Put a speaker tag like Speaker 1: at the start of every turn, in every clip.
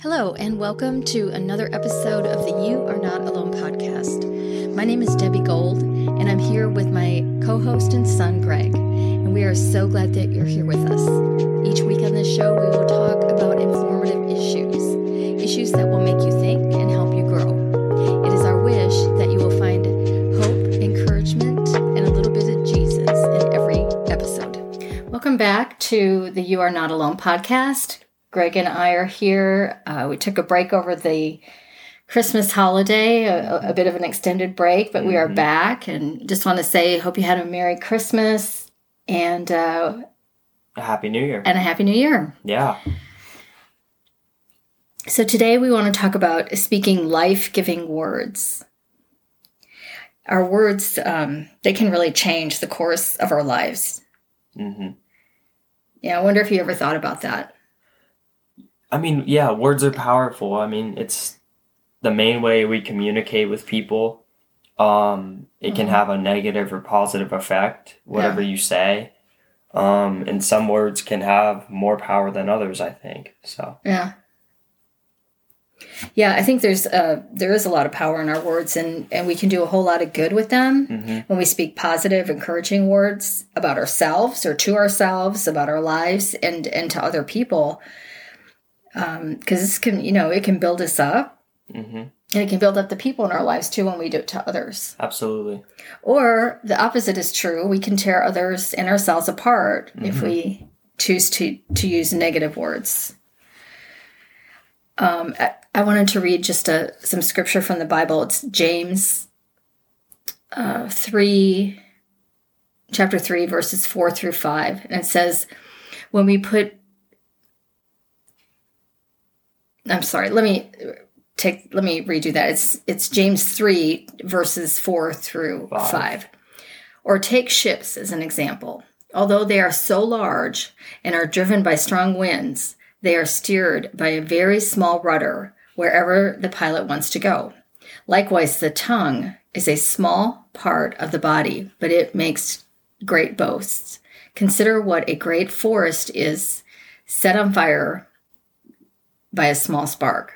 Speaker 1: Hello, and welcome to another episode of the You Are Not Alone podcast. My name is Debbie Gold, and I'm here with my co host and son, Greg. And we are so glad that you're here with us. Each week on this show, we will talk about informative issues, issues that will make you think and help you grow. It is our wish that you will find hope, encouragement, and a little bit of Jesus in every episode. Welcome back to the You Are Not Alone podcast. Greg and I are here. Uh, we took a break over the Christmas holiday, a, a bit of an extended break, but we are back and just want to say, hope you had a Merry Christmas and uh,
Speaker 2: A Happy New Year.
Speaker 1: and a Happy New Year.
Speaker 2: Yeah.
Speaker 1: So today we want to talk about speaking life-giving words. Our words, um, they can really change the course of our lives.
Speaker 2: hmm
Speaker 1: Yeah, I wonder if you ever thought about that.
Speaker 2: I mean, yeah, words are powerful. I mean, it's the main way we communicate with people. Um, it can
Speaker 1: Mhm.
Speaker 2: have a negative or positive effect, whatever you say. Um, and some words can have more power than others, I think. So,
Speaker 1: Yeah. Yeah, I think there's uh there is a lot of power in our words and and we can do a whole lot of good with them
Speaker 2: hmm
Speaker 1: when we speak positive, encouraging words about ourselves or to ourselves, about our lives and and to other people. Um because this can, you know, it can build us up
Speaker 2: hmm
Speaker 1: and it can build up the people in our lives too when we do it to others.
Speaker 2: absolutely.
Speaker 1: Or the opposite is true. We can tear others and ourselves apart if
Speaker 2: Mhm.
Speaker 1: we choose to to use negative words. Um, I, I wanted to read just a, some scripture from the Bible. It's James uh, three, chapter three, verses four through five, and it says, "When we put." I'm sorry. Let me take. Let me redo that. It's it's James three, verses four through
Speaker 2: Five.
Speaker 1: five. Or take ships as an example. Although they are so large and are driven by strong winds, they are steered by a very small rudder wherever the pilot wants to go. Likewise, the tongue is a small part of the body, but it makes great boasts. Consider what a great forest is set on fire by a small spark.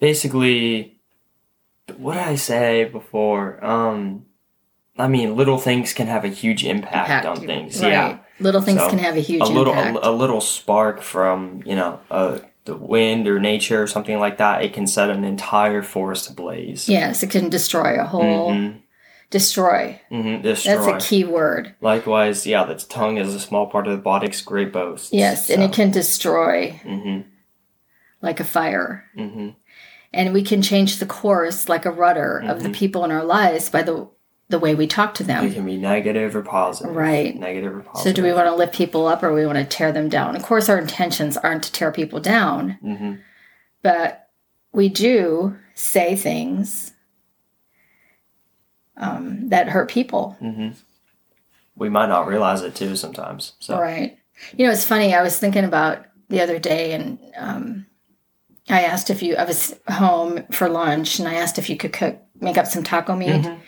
Speaker 2: Basically, what did I say before? Um, I mean, little things can have a huge impact, on things.
Speaker 1: Right.
Speaker 2: Yeah.
Speaker 1: Little things
Speaker 2: So,
Speaker 1: can have a huge
Speaker 2: a little
Speaker 1: impact.
Speaker 2: a, a little spark from you know uh, the wind or nature or something like that it can set an entire forest ablaze
Speaker 1: yes, it can destroy a whole
Speaker 2: Mhm.
Speaker 1: Destroy.
Speaker 2: Mhm, destroy
Speaker 1: That's a key word.
Speaker 2: likewise yeah the tongue is a small part of the body it's great boast
Speaker 1: Yes, and it can destroy
Speaker 2: hmm
Speaker 1: like a fire.
Speaker 2: hmm
Speaker 1: And we can change the course like a rudder of the
Speaker 2: Mhm.
Speaker 1: people in our lives by the the way we talk to them.
Speaker 2: it can be negative or positive
Speaker 1: Right.
Speaker 2: negative or positive
Speaker 1: So do we want to lift people up or we want to tear them down? Of course our intentions aren't to tear people down,
Speaker 2: hmm
Speaker 1: but we do say things um, that hurt people.
Speaker 2: hmm we might not realize it too sometimes so
Speaker 1: Right. You know, it's funny. I was thinking about the other day, and um, I asked if you. I was home for lunch, and I asked if you could cook, make up some taco meat.
Speaker 2: Mhm.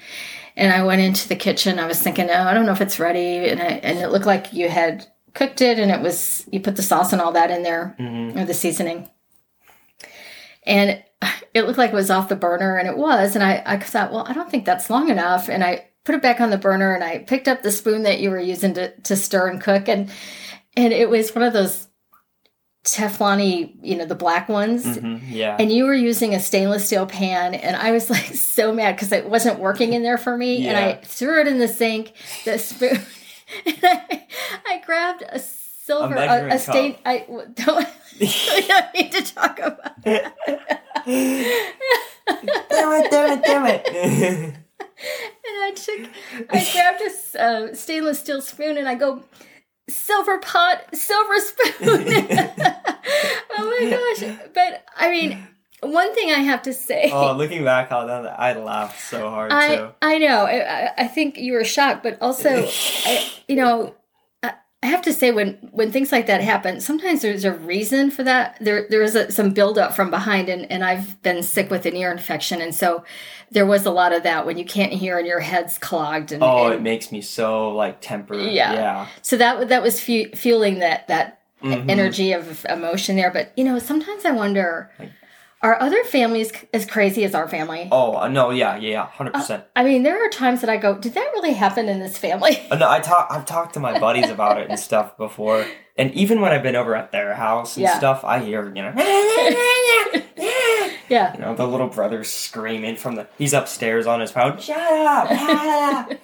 Speaker 1: And I went into the kitchen. I was thinking, oh, I don't know if it's ready, and I, and it looked like you had cooked it, and it was you put the sauce and all that in there,
Speaker 2: Mhm.
Speaker 1: or the seasoning. And it looked like it was off the burner, and it was. And I, I thought, well, I don't think that's long enough. And I put it back on the burner, and I picked up the spoon that you were using to, to stir and cook, and and it was one of those Teflon-y, you know, the black ones.
Speaker 2: Mhm. yeah
Speaker 1: And you were using a stainless steel pan, and I was like so mad because it wasn't working in there for me. Yeah. And I threw it in the sink, the spoon, and I, I grabbed a silver, a, a stain. I don't, don't need to talk about.
Speaker 2: damn it damn it damn it
Speaker 1: And I took, I grabbed a uh, stainless steel spoon, and I go, silver pot, silver spoon. oh my gosh! But I mean, one thing I have to say.
Speaker 2: oh looking back on that i laughed so hard
Speaker 1: I
Speaker 2: too
Speaker 1: I know. I, I- I think you were shocked, but also, I, you know, I, have to say when when things like that happen, sometimes there's a reason for that. There there is a, some buildup from behind, and and I've been sick with an ear infection, and so there was a lot of that when you can't hear and your head's clogged, and,
Speaker 2: Oh,
Speaker 1: and
Speaker 2: it makes me so like temper.
Speaker 1: Yeah.
Speaker 2: Yeah.
Speaker 1: so that that was fu- fueling that that
Speaker 2: Mhm.
Speaker 1: energy of emotion there. But you know, sometimes I wonder,
Speaker 2: Like-
Speaker 1: are other families as crazy as our family?
Speaker 2: Oh uh, no, yeah, yeah, yeah, hundred percent.
Speaker 1: I mean, there are times that I go, did that really happen in this family?
Speaker 2: Uh, No, I talk. I've talked to my buddies about it and stuff before, and even when I've been over at their house and
Speaker 1: Yeah.
Speaker 2: stuff, I hear you know,
Speaker 1: yeah.
Speaker 2: you know, the little brother screaming from the. He's upstairs on his phone. Shut up!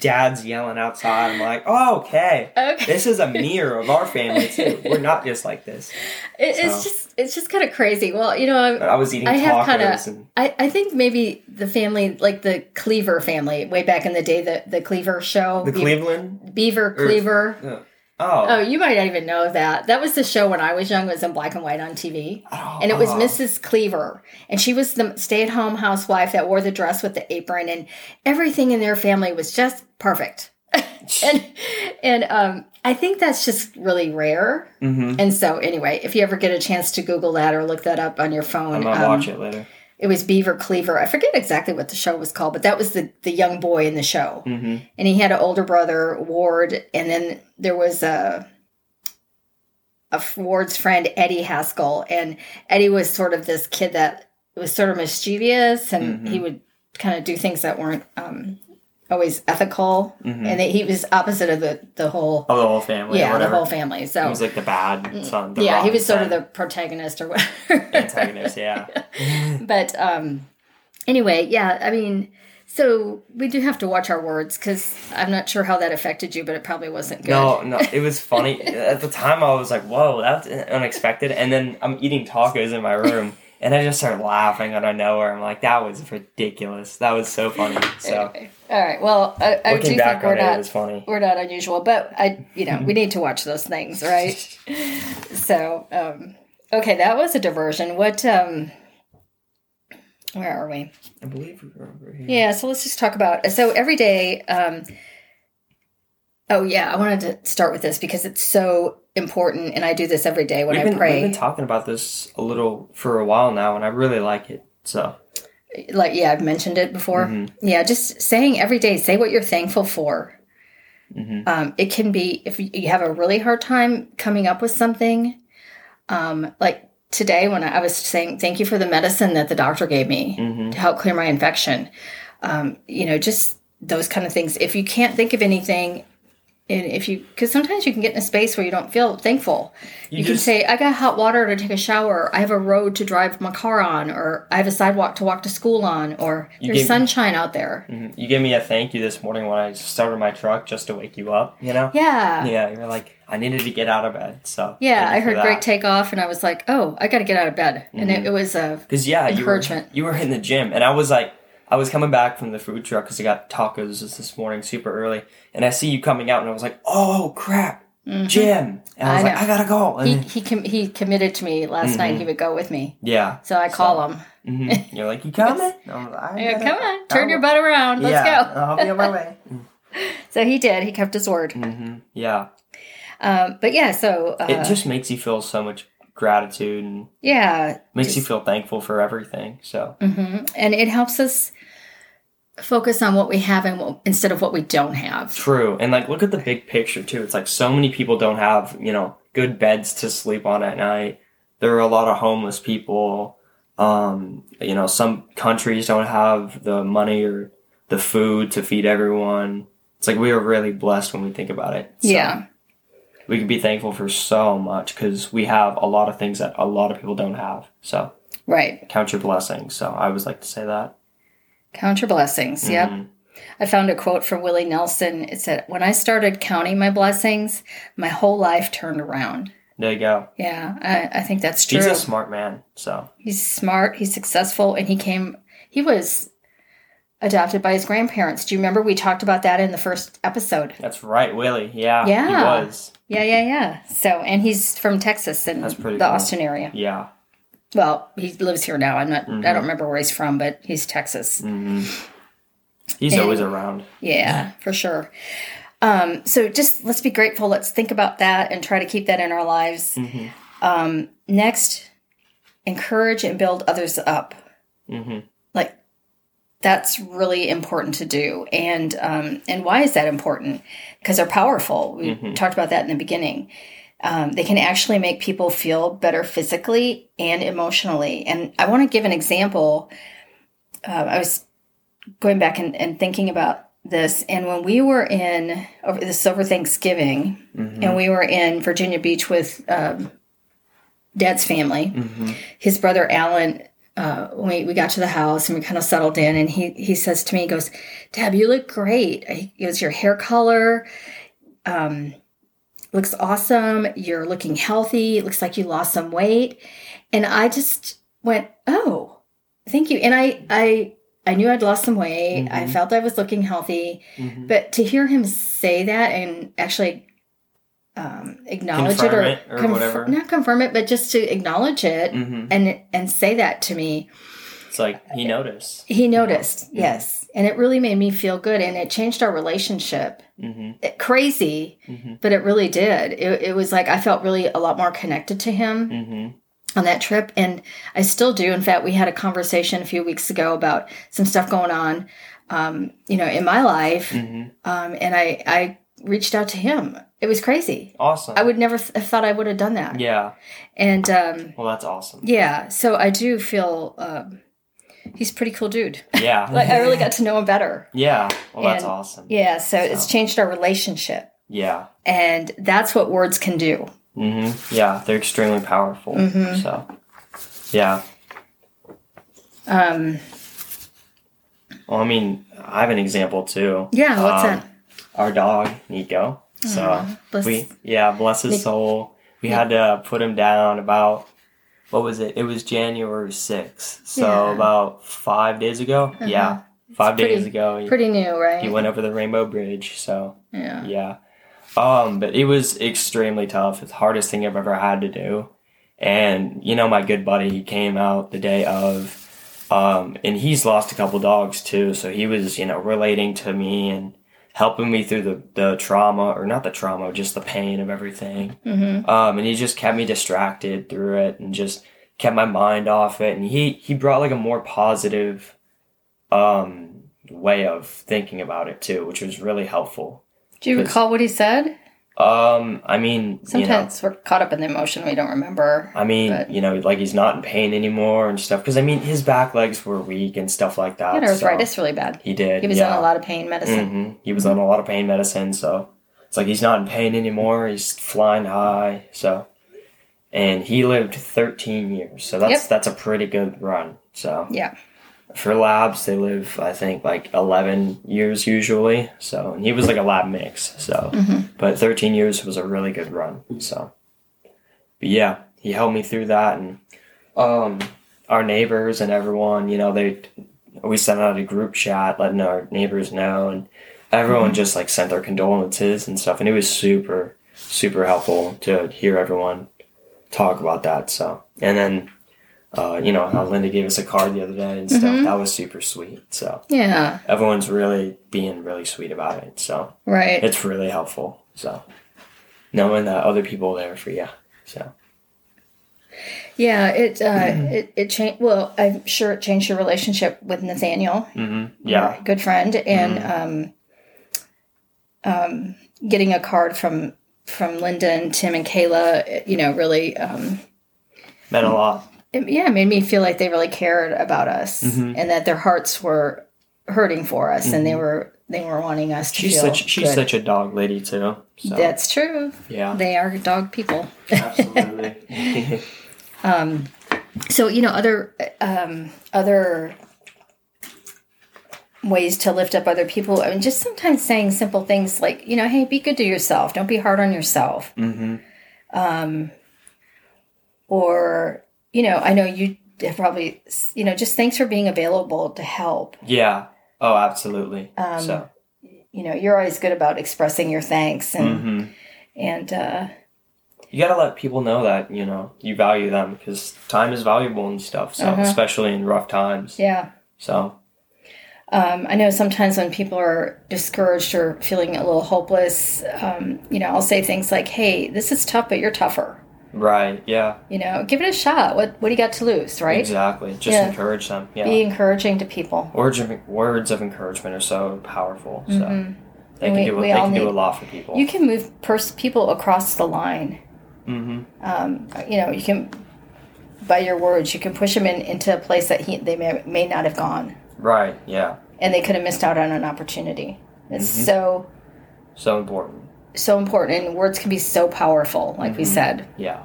Speaker 2: shut up." Dad's yelling outside. I'm like, oh, okay.
Speaker 1: Okay.
Speaker 2: This is a mirror of our family too. We're not just like this.
Speaker 1: It, it's just it's just kind of crazy. Well, you know, I'm,
Speaker 2: I was eating
Speaker 1: I have
Speaker 2: tacos
Speaker 1: kinda-
Speaker 2: and
Speaker 1: I, I think maybe the family, like the Cleaver family, way back in the day, the, the Cleaver show.
Speaker 2: the
Speaker 1: Be-
Speaker 2: Cleveland.
Speaker 1: Beaver Cleaver.
Speaker 2: Uh, oh,
Speaker 1: Oh, you might not even know that. That was the show when I was young. It was in black and white on TV.
Speaker 2: Oh,
Speaker 1: And it was
Speaker 2: oh.
Speaker 1: Mrs. Cleaver. And she was the stay at home housewife that wore the dress with the apron. And everything in their family was just perfect. and and um, I think that's just really rare.
Speaker 2: Mhm.
Speaker 1: And so, anyway, if you ever get a chance to Google that or look that up on your phone,
Speaker 2: I might
Speaker 1: um,
Speaker 2: watch it later.
Speaker 1: It was Beaver Cleaver. I forget exactly what the show was called, but that was the the young boy in the show,
Speaker 2: hmm
Speaker 1: and he had an older brother Ward, and then there was a a Ward's friend Eddie Haskell, and Eddie was sort of this kid that was sort of mischievous, and
Speaker 2: Mhm.
Speaker 1: he would kind of do things that weren't um, always ethical,
Speaker 2: Mhm.
Speaker 1: and he was opposite of the the whole
Speaker 2: Oh, the whole family.
Speaker 1: yeah the whole family. So
Speaker 2: He was like the bad son. the
Speaker 1: yeah, he was sort of the protagonist or whatever.
Speaker 2: antagonist. Yeah.
Speaker 1: but um anyway yeah i mean so we do have to watch our words because i'm not sure how that affected you but it probably wasn't good
Speaker 2: No, no, it was funny. At the time, I was like, "Whoa, that's unexpected." And then I'm eating tacos in my room, and I just started laughing out of nowhere. I'm like, "That was ridiculous. That was so funny." So
Speaker 1: all right well i, I do
Speaker 2: looking
Speaker 1: think
Speaker 2: back
Speaker 1: we're
Speaker 2: on it, it
Speaker 1: not
Speaker 2: was funny.
Speaker 1: we're not unusual but i you know we need to watch those things right so um okay that was a diversion what um where are we
Speaker 2: I believe we were over here.
Speaker 1: Yeah, so let's just talk about so every day. Um, oh yeah, I wanted to start with this because it's so important, and I do this every day when
Speaker 2: We've
Speaker 1: I pray.
Speaker 2: we've been talking about this a little for a while now, and I really like it. So
Speaker 1: like yeah, I've mentioned it before.
Speaker 2: Mhm.
Speaker 1: Yeah, just saying every day, say what you're thankful for.
Speaker 2: Mhm.
Speaker 1: Um, it can be if you have a really hard time coming up with something. Um, like today when I was saying thank you for the medicine that the doctor gave me
Speaker 2: Mhm.
Speaker 1: to help clear my infection. Um, you know, just those kind of things. If you can't think of anything, and if you, because sometimes you can get in a space where you don't feel thankful. You, can
Speaker 2: just-
Speaker 1: say, I got hot water to take a shower. I have a road to drive my car on, or I have a sidewalk to walk to school on, or there's
Speaker 2: gave-
Speaker 1: sunshine out there.
Speaker 2: Mhm. you gave me a thank you this morning when I started my truck just to wake you up. You know.
Speaker 1: Yeah.
Speaker 2: Yeah, you're like, I needed to get out of bed. So
Speaker 1: Yeah, I heard. Greg take off, and I was like, "Oh, I got to get out of bed." And
Speaker 2: Mm-hmm.
Speaker 1: it, it was a
Speaker 2: Because yeah, you were,
Speaker 1: Encouragement.
Speaker 2: you were in the gym, and I was like, I was coming back from the food truck because I got tacos this morning super early, and I see you coming out, and I was like, oh crap, gym!" and I
Speaker 1: Mm-hmm. I
Speaker 2: was like. I gotta go. And
Speaker 1: he he com- he committed to me last night. He would go with me,
Speaker 2: yeah,
Speaker 1: so I call him.
Speaker 2: hmm you're like, you coming? I'm like,
Speaker 1: Yeah, come on, turn
Speaker 2: I'll-
Speaker 1: your butt around. Let's
Speaker 2: yeah,
Speaker 1: go.
Speaker 2: I'll be on my way.
Speaker 1: So he did. He kept his word.
Speaker 2: hmm Yeah,
Speaker 1: Um, but yeah, so uh,
Speaker 2: it just makes you feel so much gratitude and
Speaker 1: yeah,
Speaker 2: makes you feel thankful for everything. So
Speaker 1: hmm and it helps us focus on what we have and what, instead of what we don't have.
Speaker 2: True. And like look at the big picture too. It's like so many people don't have, you know, good beds to sleep on at night. There are a lot of homeless people. Um, you know, some countries don't have the money or the food to feed everyone. It's like we are really blessed when we think about it. So
Speaker 1: Yeah,
Speaker 2: We can be thankful for so much because we have a lot of things that a lot of people don't have. So
Speaker 1: right.
Speaker 2: count your blessings. So I always like to say that.
Speaker 1: Count your blessings. Yep.
Speaker 2: Mhm.
Speaker 1: I found a quote from Willie Nelson. It said, When I started counting my blessings, my whole life turned around.
Speaker 2: There you go.
Speaker 1: Yeah, I, I think that's true.
Speaker 2: He's a smart man. So
Speaker 1: He's smart, he's successful, and he came, he was adopted by his grandparents. Do you remember we talked about that in the first episode?
Speaker 2: that's right, Willie. Yeah,
Speaker 1: Yeah.
Speaker 2: he was.
Speaker 1: Yeah, yeah, yeah. So, and he's from Texas and
Speaker 2: That's pretty
Speaker 1: the
Speaker 2: cool.
Speaker 1: Austin area.
Speaker 2: Yeah.
Speaker 1: Well, he lives here now. I'm not, I
Speaker 2: Mhm.
Speaker 1: don't remember where he's from, but he's Texas.
Speaker 2: hmm He's
Speaker 1: And-
Speaker 2: always around.
Speaker 1: Yeah, for sure. Um, so just let's be grateful. Let's think about that and try to keep that in our lives.
Speaker 2: hmm
Speaker 1: Um, next, encourage and build others up.
Speaker 2: hmm
Speaker 1: Like that's really important to do. And um, and why is that important? Because they're powerful. We
Speaker 2: Mhm.
Speaker 1: talked about that in the beginning. um, they can actually make people feel better physically and emotionally. And I want to give an example. Uh, I was going back and, and thinking about this, and when we were in over this over Thanksgiving,
Speaker 2: Mhm.
Speaker 1: and we were in Virginia Beach with um, Dad's family,
Speaker 2: Mhm.
Speaker 1: his brother Alan. Uh, when we, we got to the house and we kind of settled in, and he he says to me, he goes, "Deb, you look great. He goes, your hair color, um, looks awesome. You're looking healthy. It looks like you lost some weight." And I just went, "Oh, thank you." And I I I knew I'd lost some weight. I
Speaker 2: Mhm.
Speaker 1: felt I was looking healthy,
Speaker 2: Mhm.
Speaker 1: but to hear him say that and actually um, acknowledge
Speaker 2: Confirm
Speaker 1: it
Speaker 2: it or
Speaker 1: confir-
Speaker 2: whatever.
Speaker 1: not confirm it, but just to acknowledge it
Speaker 2: Mhm.
Speaker 1: and and say that to me,
Speaker 2: It's like he noticed.
Speaker 1: he noticed. Yes, and it really made me feel good, and it changed our relationship.
Speaker 2: hmm
Speaker 1: It, crazy,
Speaker 2: hmm
Speaker 1: but it really did. It, it was like I felt really a lot more connected to him
Speaker 2: hmm
Speaker 1: on that trip and i still do in fact we had a conversation a few weeks ago about some stuff going on um, you know in my life
Speaker 2: hmm
Speaker 1: um, and i i reached out to him it was crazy
Speaker 2: Awesome.
Speaker 1: i would never th- have thought i would have done that
Speaker 2: Yeah.
Speaker 1: and um,
Speaker 2: Well, that's awesome.
Speaker 1: yeah so i do feel um, he's a pretty cool dude
Speaker 2: Yeah.
Speaker 1: like i really got to know him better
Speaker 2: Yeah. Well, that's
Speaker 1: And-
Speaker 2: awesome.
Speaker 1: yeah so it's changed our relationship
Speaker 2: Yeah.
Speaker 1: and that's what words can do
Speaker 2: Mm-hmm. Yeah. They're extremely powerful.
Speaker 1: Mm-hmm.
Speaker 2: So. Yeah.
Speaker 1: um,
Speaker 2: Well, I mean, I have an example too.
Speaker 1: yeah what's
Speaker 2: Um,
Speaker 1: that
Speaker 2: Our dog, Nico. So
Speaker 1: Aw, bless-
Speaker 2: we, yeah, bless his soul. We had to put him down about what was it? It was January sixth. So
Speaker 1: Yeah.
Speaker 2: about five days ago.
Speaker 1: Uh-huh.
Speaker 2: Yeah, five
Speaker 1: pretty-
Speaker 2: days ago. He,
Speaker 1: pretty new right
Speaker 2: he went over the Rainbow Bridge. So
Speaker 1: yeah
Speaker 2: yeah. Um, but it was extremely tough. It's the hardest thing I've ever had to do. And, you know, my good buddy, he came out the day of, um, and he's lost a couple dogs too. So he was, you know, relating to me and helping me through the, the trauma, or not the trauma, just the pain of everything.
Speaker 1: mm-hmm.
Speaker 2: Um, and he just kept me distracted through it and just kept my mind off it. And he, he brought like a more positive, um, way of thinking about it too, which was really helpful.
Speaker 1: Do you recall what he said?
Speaker 2: Um, I mean, you know,
Speaker 1: Sometimes we're caught up in the emotion we don't remember.
Speaker 2: I mean,
Speaker 1: but-
Speaker 2: you know, like he's not in pain anymore and stuff. Because I mean, his back legs were weak and stuff like that.
Speaker 1: He had
Speaker 2: so-
Speaker 1: arthritis really bad.
Speaker 2: he did.
Speaker 1: He was
Speaker 2: yeah.
Speaker 1: on a lot of pain medicine.
Speaker 2: hmm He was on a lot of pain medicine, so it's like he's not in pain anymore. He's flying high. So, and he lived 13 years, so that's
Speaker 1: Yep.
Speaker 2: that's a pretty good run. So
Speaker 1: Yeah.
Speaker 2: For labs, they live I think like 11 years usually. So and he was like a lab mix. So,
Speaker 1: Mhm.
Speaker 2: but 13 years was a really good run. So, but yeah, he helped me through that, and um, our neighbors and everyone, you know, they we sent out a group chat letting our neighbors know, and everyone just like sent their condolences and stuff, and it was super super helpful to hear everyone talk about that. So, and then. Uh, you know how Linda gave us a card the other day and stuff.
Speaker 1: Mhm.
Speaker 2: That was super sweet. So
Speaker 1: Yeah.
Speaker 2: everyone's really being really sweet about it. So
Speaker 1: Right.
Speaker 2: it's really helpful. So knowing that other people are there for you. So
Speaker 1: yeah. It uh, it it changed. Well, I'm sure it changed your relationship with Nathaniel.
Speaker 2: hmm yeah,
Speaker 1: your good friend, and um, um, getting a card from from Linda and Tim and Kayla. You know, really. Um,
Speaker 2: meant a lot.
Speaker 1: It, yeah, it made me feel like they really cared about us
Speaker 2: Mhm.
Speaker 1: and that their hearts were hurting for us, and they were they were wanting us to
Speaker 2: Mm-hmm. She's
Speaker 1: feel
Speaker 2: such she's
Speaker 1: good.
Speaker 2: such a dog lady too. So
Speaker 1: That's true.
Speaker 2: yeah,
Speaker 1: They are dog people.
Speaker 2: absolutely.
Speaker 1: Um, so you know, other um, other ways to lift up other people. I mean, just sometimes saying simple things like, you know, hey, be good to yourself. Don't be hard on yourself.
Speaker 2: hmm
Speaker 1: Um, or you know, I know you probably, you know, just thanks for being available to help.
Speaker 2: Yeah. Oh, absolutely.
Speaker 1: Um,
Speaker 2: so.
Speaker 1: You know, you're always good about expressing your thanks and
Speaker 2: hmm
Speaker 1: and uh,
Speaker 2: You gotta let people know that you know you value them because time is valuable and stuff. So
Speaker 1: Uh-huh.
Speaker 2: especially in rough times.
Speaker 1: yeah.
Speaker 2: So
Speaker 1: Um, I know sometimes when people are discouraged or feeling a little hopeless, um, you know, I'll say things like, "Hey, this is tough, but you're tougher."
Speaker 2: Right. Yeah.
Speaker 1: You know, give it a shot. What What do you got to lose, right?
Speaker 2: Exactly. Just
Speaker 1: Yeah.
Speaker 2: encourage them. Yeah.
Speaker 1: Be encouraging to people.
Speaker 2: words of words of encouragement are so powerful. So
Speaker 1: Mhm.
Speaker 2: they
Speaker 1: And
Speaker 2: can
Speaker 1: we-
Speaker 2: do
Speaker 1: we
Speaker 2: they can do a lot for people.
Speaker 1: You can move pers- people across the line.
Speaker 2: Mm-hmm.
Speaker 1: Um, you know, you can by your words, you can push them in into a place that he, they may, may not have gone,
Speaker 2: Right. Yeah.
Speaker 1: and they could have missed out on an opportunity. It's
Speaker 2: Mm-hmm.
Speaker 1: so
Speaker 2: So important.
Speaker 1: So important, and words can be so powerful, like we
Speaker 2: Mm-hmm.
Speaker 1: said.
Speaker 2: Yeah.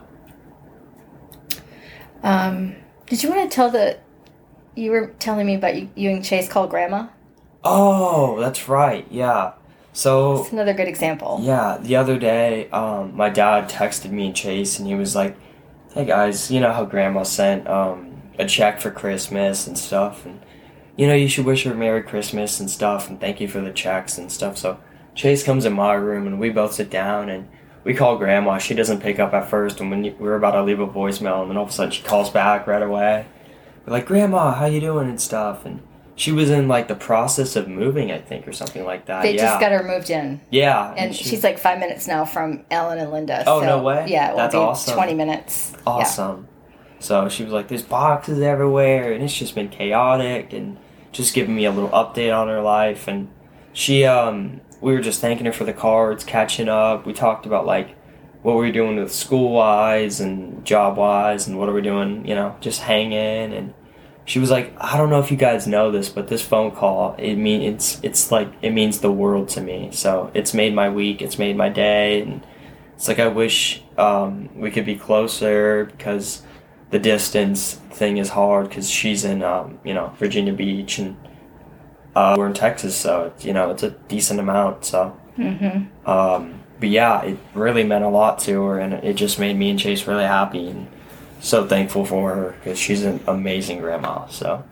Speaker 1: Um, did you want to tell the? You were telling me about you, you and Chase called Grandma.
Speaker 2: Oh, that's right. Yeah. So
Speaker 1: It's another good example.
Speaker 2: Yeah, the other day, um, my dad texted me and Chase, and he was like, "Hey guys, you know how Grandma sent um, a check for Christmas and stuff, and you know you should wish her Merry Christmas and stuff, and thank you for the checks and stuff." So Chase comes in my room, and we both sit down, and we call Grandma. She doesn't pick up at first, and when we were about to leave a voicemail, and then all of a sudden she calls back right away. We're like, "Grandma, how you doing?" and stuff, and she was in like the process of moving, I think, or something like that.
Speaker 1: They
Speaker 2: yeah.
Speaker 1: just got her moved in,
Speaker 2: yeah,
Speaker 1: and
Speaker 2: she-
Speaker 1: she's like five minutes now from Ellen and Linda.
Speaker 2: Oh,
Speaker 1: so,
Speaker 2: no way?
Speaker 1: Yeah,
Speaker 2: That's awesome.
Speaker 1: Twenty minutes. Yeah.
Speaker 2: awesome. So she was like, "There's boxes everywhere, and it's just been chaotic." And just giving me a little update on her life. And she, um, we were just thanking her for the cards, catching up. We talked about like what we were doing with school wise and job wise, and what are we doing, you know, just hanging. And she was like, "I don't know if you guys know this, but this phone call, it mean it's it's like it means the world to me. So it's made my week, it's made my day, and." It's like I wish um, we could be closer because the distance thing is hard because she's in um, you know Virginia Beach and uh, we're in Texas, so it's, you know it's a decent amount. So,
Speaker 1: Mm-hmm.
Speaker 2: um, but yeah, it really meant a lot to her, and it just made me and Chase really happy and so thankful for her because she's an amazing grandma. So,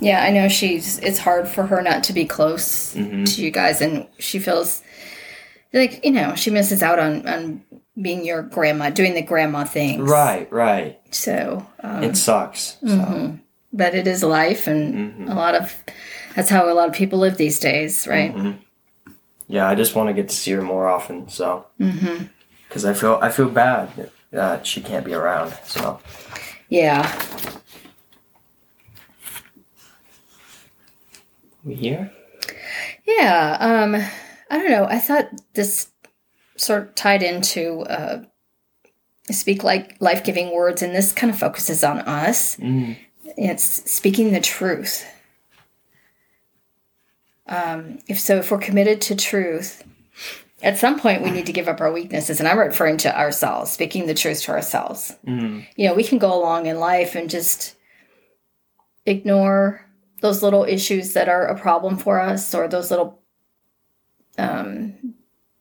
Speaker 1: Yeah, I know she's. It's hard for her not to be close
Speaker 2: Mhm.
Speaker 1: to you guys, and she feels like you know she misses out on on being your grandma, doing the grandma things.
Speaker 2: right, right,
Speaker 1: So, um,
Speaker 2: it sucks. So,
Speaker 1: mhm. But it is life, and
Speaker 2: Mhm.
Speaker 1: a lot of that's how a lot of people live these days, right?
Speaker 2: mhm. yeah, I just want to get to see her more often. So.
Speaker 1: Mm-hmm.
Speaker 2: because I feel I feel bad that she can't be around. So
Speaker 1: Yeah.
Speaker 2: we here?
Speaker 1: Yeah, um, I don't know. I thought this sort of tied into uh, speak like life giving words, and this kind of focuses on us.
Speaker 2: Mm.
Speaker 1: It's speaking the truth. Um, if so, if we're committed to truth, at some point we need to give up our weaknesses, and I'm referring to ourselves, speaking the truth to ourselves.
Speaker 2: Mm.
Speaker 1: You know, we can go along in life and just ignore those little issues that are a problem for us or those little um,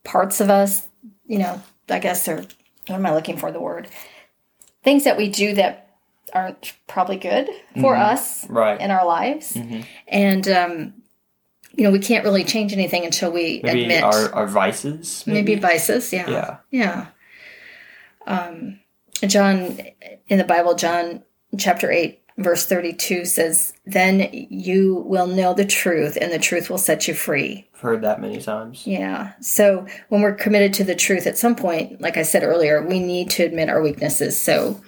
Speaker 1: parts of us, you know, I guess they're, what am I looking for the word? Things that we do that aren't probably good for
Speaker 2: Mhm.
Speaker 1: us
Speaker 2: Right.
Speaker 1: in our lives.
Speaker 2: Mhm.
Speaker 1: And, um, you know, we can't really change anything until we
Speaker 2: Maybe
Speaker 1: admit
Speaker 2: our, our vices.
Speaker 1: maybe
Speaker 2: Maybe.
Speaker 1: vices. Yeah.
Speaker 2: Yeah.
Speaker 1: Yeah. Um, John, in the Bible, John chapter 8, verse 32 says, Then you will know the truth, and the truth will set you free.
Speaker 2: I've heard that many times.
Speaker 1: Yeah. So when we're committed to the truth, at some point, like I said earlier, we need to admit our weaknesses. So,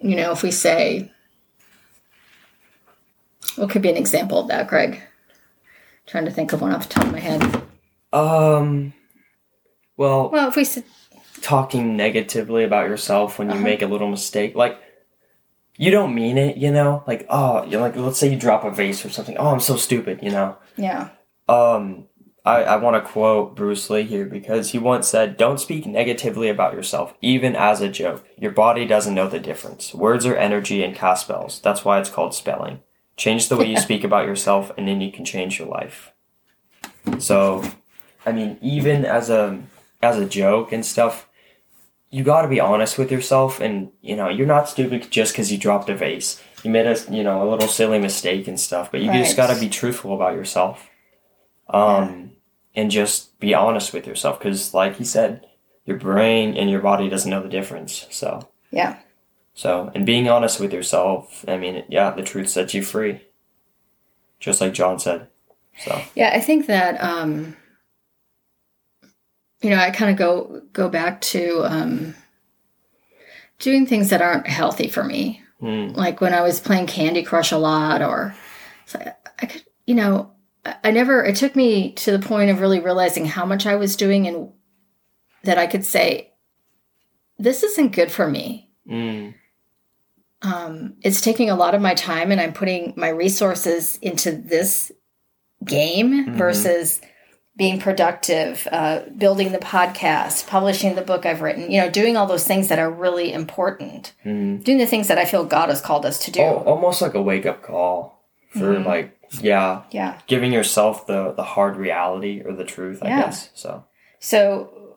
Speaker 1: you know, if we say, what could be an example of that, Greg? trying to think of one off the top of my head.
Speaker 2: Um. Well,
Speaker 1: Well, if we said,
Speaker 2: talking negatively about yourself when you
Speaker 1: Uh-huh.
Speaker 2: make a little mistake, like you don't mean it, you know. Like oh, you're like let's say you drop a vase or something. Oh, I'm so stupid, you know.
Speaker 1: yeah,
Speaker 2: Um, I, I want to quote Bruce Lee here because he once said, Don't speak negatively about yourself, even as a joke. Your body doesn't know the difference. Words are energy and cast spells. That's why it's called spelling. Change the way you speak about yourself, and then you can change your life. So, I mean, even as a as a joke and stuff, you got to be honest with yourself, and you know, you're not stupid just because you dropped a vase. You made a you know a little silly mistake and stuff, but you just got to be truthful about yourself um, and just be honest with yourself because like he said your brain and your body doesn't know the difference so
Speaker 1: yeah.
Speaker 2: so and being honest with yourself i mean yeah the truth sets you free just like john said so
Speaker 1: Yeah, I think that um you know, I kind of go go back to um doing things that aren't healthy for me.
Speaker 2: mm,
Speaker 1: Like when I was playing Candy Crush a lot or so I, I could, you know, I, never it took me to the point of really realizing how much I was doing and that I could say this isn't good for me.
Speaker 2: Mm.
Speaker 1: Um, it's taking a lot of my time, and I'm putting my resources into this game
Speaker 2: Mhm.
Speaker 1: versus being productive, uh, building the podcast, publishing the book I've written, you know, doing all those things that are really important,
Speaker 2: Mm.
Speaker 1: doing the things that I feel God has called us to do.
Speaker 2: Al- almost like a wake up call for
Speaker 1: Mhm.
Speaker 2: like yeah,
Speaker 1: Yeah.
Speaker 2: giving yourself the the hard reality or the truth. I
Speaker 1: Yeah.
Speaker 2: guess so.
Speaker 1: So,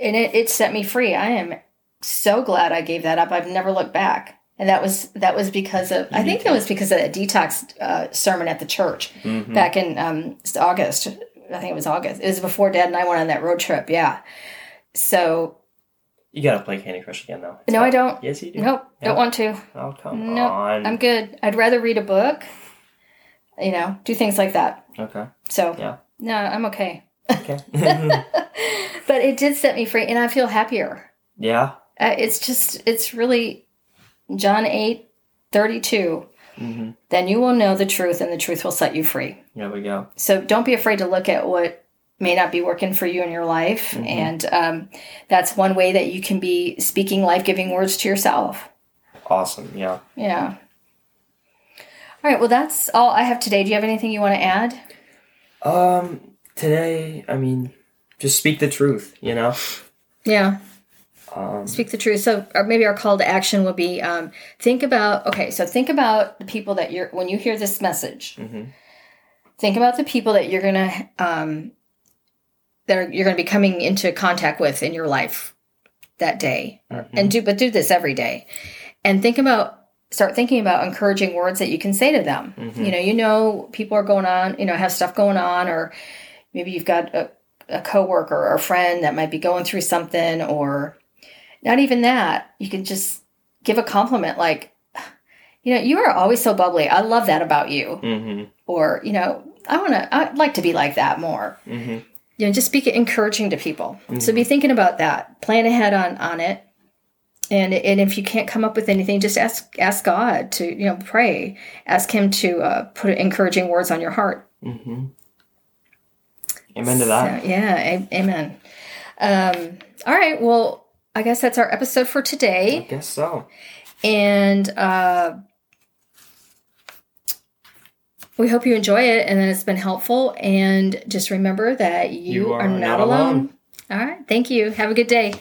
Speaker 1: and it, it set me free. I am so glad I gave that up. I've never looked back. And that was that was because of I think it was because of a detox uh, sermon at the church
Speaker 2: Mhm.
Speaker 1: back in um, August. I think it was August. It was before Dad and I went on that road trip. Yeah. So
Speaker 2: You gotta play Candy Crush again though. It's
Speaker 1: no, I don't.
Speaker 2: Yes, you do.
Speaker 1: Nope,
Speaker 2: Yeah.
Speaker 1: don't want to.
Speaker 2: Oh come
Speaker 1: Nope,
Speaker 2: on.
Speaker 1: I'm good. I'd rather read a book. You know, do things like that.
Speaker 2: okay.
Speaker 1: So
Speaker 2: Yeah.
Speaker 1: no, I'm okay.
Speaker 2: Okay.
Speaker 1: But it did set me free, and I feel happier.
Speaker 2: yeah.
Speaker 1: Uh, it's just, it's really John 8 32.
Speaker 2: hmm
Speaker 1: Then you will know the truth, and the truth will set you free.
Speaker 2: There we go.
Speaker 1: So don't be afraid to look at what may not be working for you in your life.
Speaker 2: Mhm.
Speaker 1: And um, that's one way that you can be speaking life giving words to yourself.
Speaker 2: Awesome. Yeah.
Speaker 1: Yeah. All right. Well, that's all I have today. Do you have anything you want to add?
Speaker 2: Um. Today, I mean, just speak the truth. You know.
Speaker 1: Yeah.
Speaker 2: Um.
Speaker 1: Speak the truth. So, or maybe our call to action will be um, think about, okay, so think about the people that you're, when you hear this message,
Speaker 2: mhm.
Speaker 1: think about the people that you're going to, um, that are, you're going to be coming into contact with in your life that day.
Speaker 2: Mhm.
Speaker 1: And do, but do this every day. And think about, start thinking about encouraging words that you can say to them.
Speaker 2: Mhm.
Speaker 1: You know, you know, people are going on, you know, have stuff going on, or maybe you've got a, a coworker or a friend that might be going through something, or not even that. You can just give a compliment like, you know, you are always so bubbly. I love that about you.
Speaker 2: Mhm.
Speaker 1: Or, you know, I want to, I'd like to be like that more.
Speaker 2: Mhm.
Speaker 1: You know, just speak it encouraging to people. So be thinking about that. Plan ahead on, on it. And, and if you can't come up with anything, just ask ask God to you know pray, ask Him to uh, put encouraging words on your heart.
Speaker 2: Mhm. Amen to that.
Speaker 1: So, yeah, a- amen. Um, all right, well, I guess that's our episode for today.
Speaker 2: I guess so.
Speaker 1: and uh, we hope you enjoy it and that it's been helpful. And just remember that you, are, not, alone. All right, thank you. Have a good day.